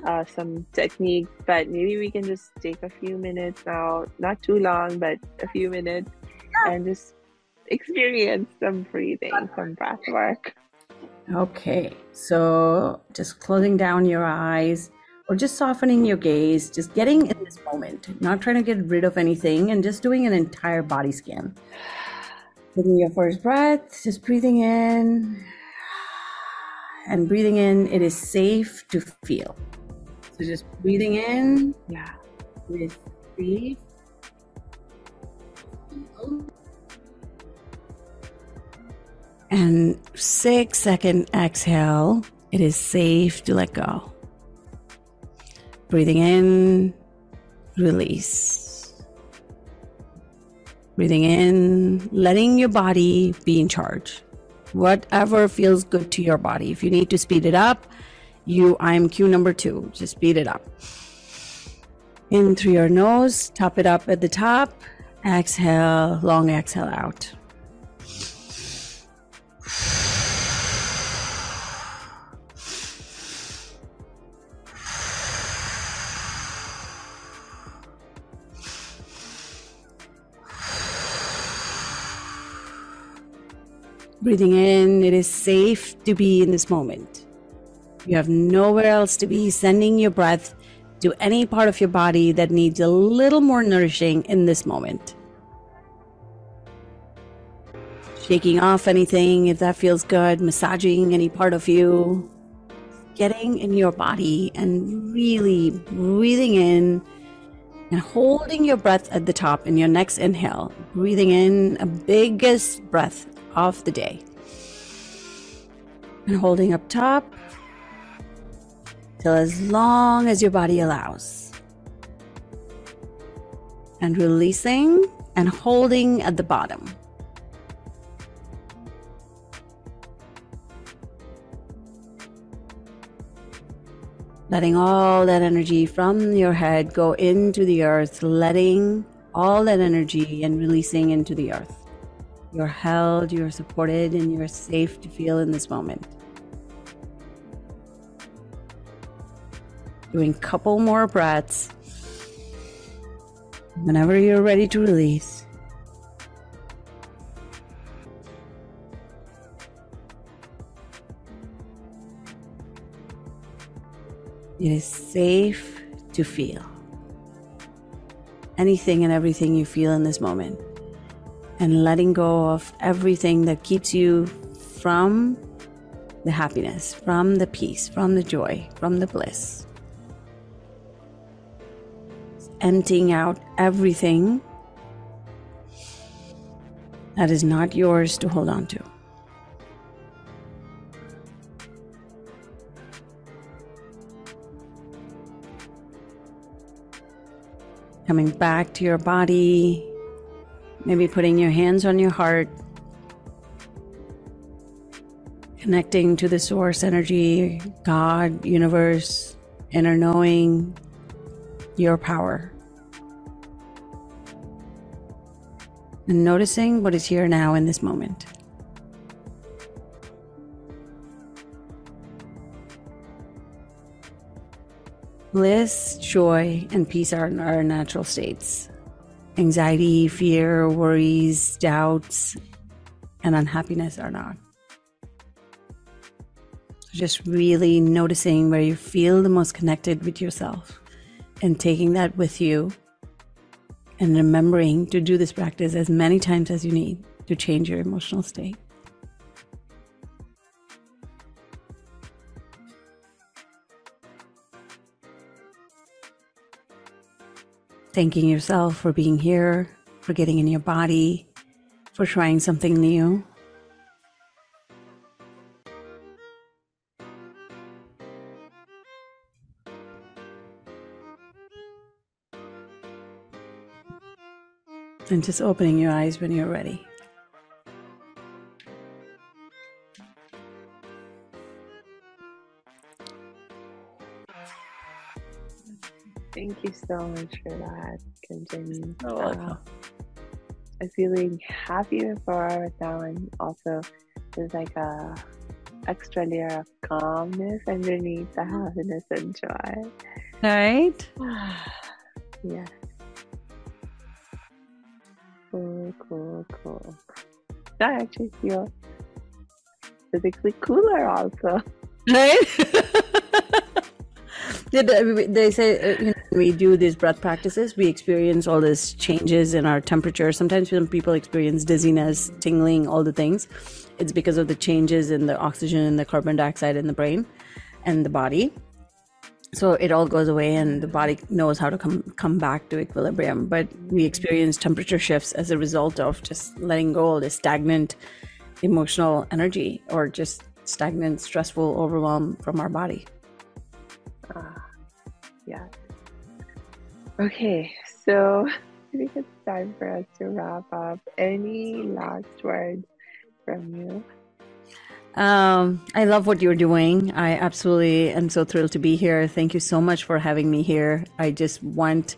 S1: uh, some technique, but maybe we can just take a few minutes now, not too long, but a few minutes, and just experience some breathing, some breath work.
S2: Okay, so just closing down your eyes or just softening your gaze, just getting in this moment, not trying to get rid of anything, and just doing an entire body scan. Taking your first breath, just breathing in and breathing in, it is safe to feel. So just breathing in,
S1: Yeah.
S2: with three. And six second exhale. It is safe to let go. Breathing in, release. Breathing in, letting your body be in charge. Whatever feels good to your body. If you need to speed it up, you I'm cue number two. Just speed it up. In through your nose, top it up at the top. Exhale, long exhale out. Breathing in, it is safe to be in this moment. You have nowhere else to be sending your breath to any part of your body that needs a little more nourishing in this moment. Shaking off anything if that feels good, massaging any part of you, getting in your body and really breathing in and holding your breath at the top in your next inhale, breathing in a biggest breath of the day. And holding up top till as long as your body allows. And releasing and holding at the bottom. Letting all that energy from your head go into the earth, letting all that energy and releasing into the earth. You're held, you're supported, and you're safe to feel in this moment. Doing a couple more breaths. Whenever you're ready to release. It is safe to feel anything and everything you feel in this moment and letting go of everything that keeps you from the happiness, from the peace, from the joy, from the bliss. Emptying out everything that is not yours to hold on to. Coming back to your body, Maybe putting your hands on your heart, connecting to the source energy, God, universe, inner knowing, your power. And noticing what is here now in this moment. Bliss, joy, and peace are our natural states anxiety, fear, worries, doubts, and unhappiness are not. Just really noticing where you feel the most connected with yourself and taking that with you and remembering to do this practice as many times as you need to change your emotional state. Thanking yourself for being here, for getting in your body, for trying something new. And just opening your eyes when you're ready.
S1: You so much for that, Gunjani.
S2: Oh, welcome.
S1: I'm feeling happy before with now, and also there's like a extra layer of calmness underneath the happiness and joy.
S2: Right?
S1: yeah. Cool, cool, cool. I actually feel physically cooler also.
S2: Right? they say uh, you know, we do these breath practices we experience all these changes in our temperature. Sometimes when people experience dizziness tingling all the things it's because of the changes in the oxygen and the carbon dioxide in the brain and the body. So it all goes away and the body knows how to come come back to equilibrium. But we experience temperature shifts as a result of just letting go of this stagnant emotional energy or just stagnant stressful overwhelm from our body.
S1: Uh, yeah okay so i think it's time for us to wrap up any last words from you
S2: um, I love what you're doing. I absolutely am so thrilled to be here. Thank you so much for having me here. I just want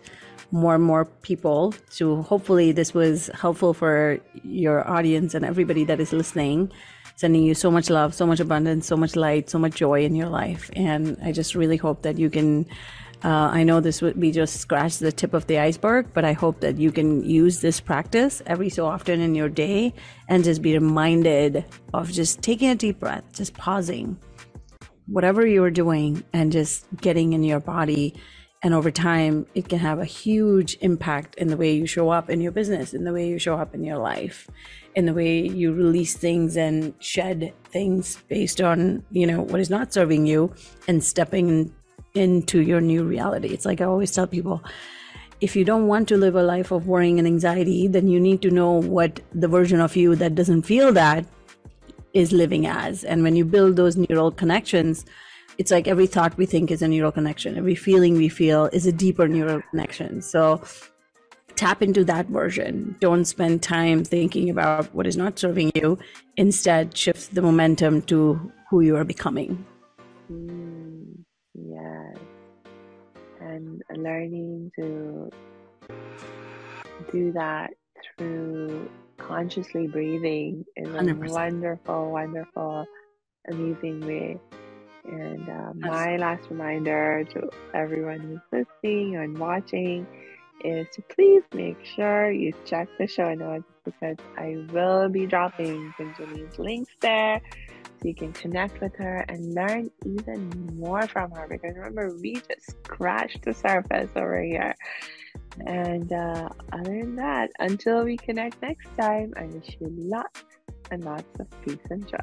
S2: more and more people to hopefully this was helpful for your audience and everybody that is listening. Sending you so much love, so much abundance, so much light, so much joy in your life. And I just really hope that you can uh, I know this would be just scratch the tip of the iceberg, but I hope that you can use this practice every so often in your day and just be reminded of just taking a deep breath, just pausing, whatever you're doing, and just getting in your body. And over time, it can have a huge impact in the way you show up in your business, in the way you show up in your life, in the way you release things and shed things based on, you know, what is not serving you and stepping into your new reality. It's like I always tell people if you don't want to live a life of worrying and anxiety, then you need to know what the version of you that doesn't feel that is living as. And when you build those neural connections, it's like every thought we think is a neural connection, every feeling we feel is a deeper neural connection. So tap into that version. Don't spend time thinking about what is not serving you. Instead, shift the momentum to who you are becoming.
S1: Mm. Learning to do that through consciously breathing is a 100%. wonderful, wonderful, amazing way. And uh, my last reminder to everyone who's listening and watching is to please make sure you check the show notes because I will be dropping Gunjani's links there you can connect with her and learn even more from her. Because remember, we just scratched the surface over here. And uh, other than that, until we connect next time, I wish you lots and lots of peace and joy.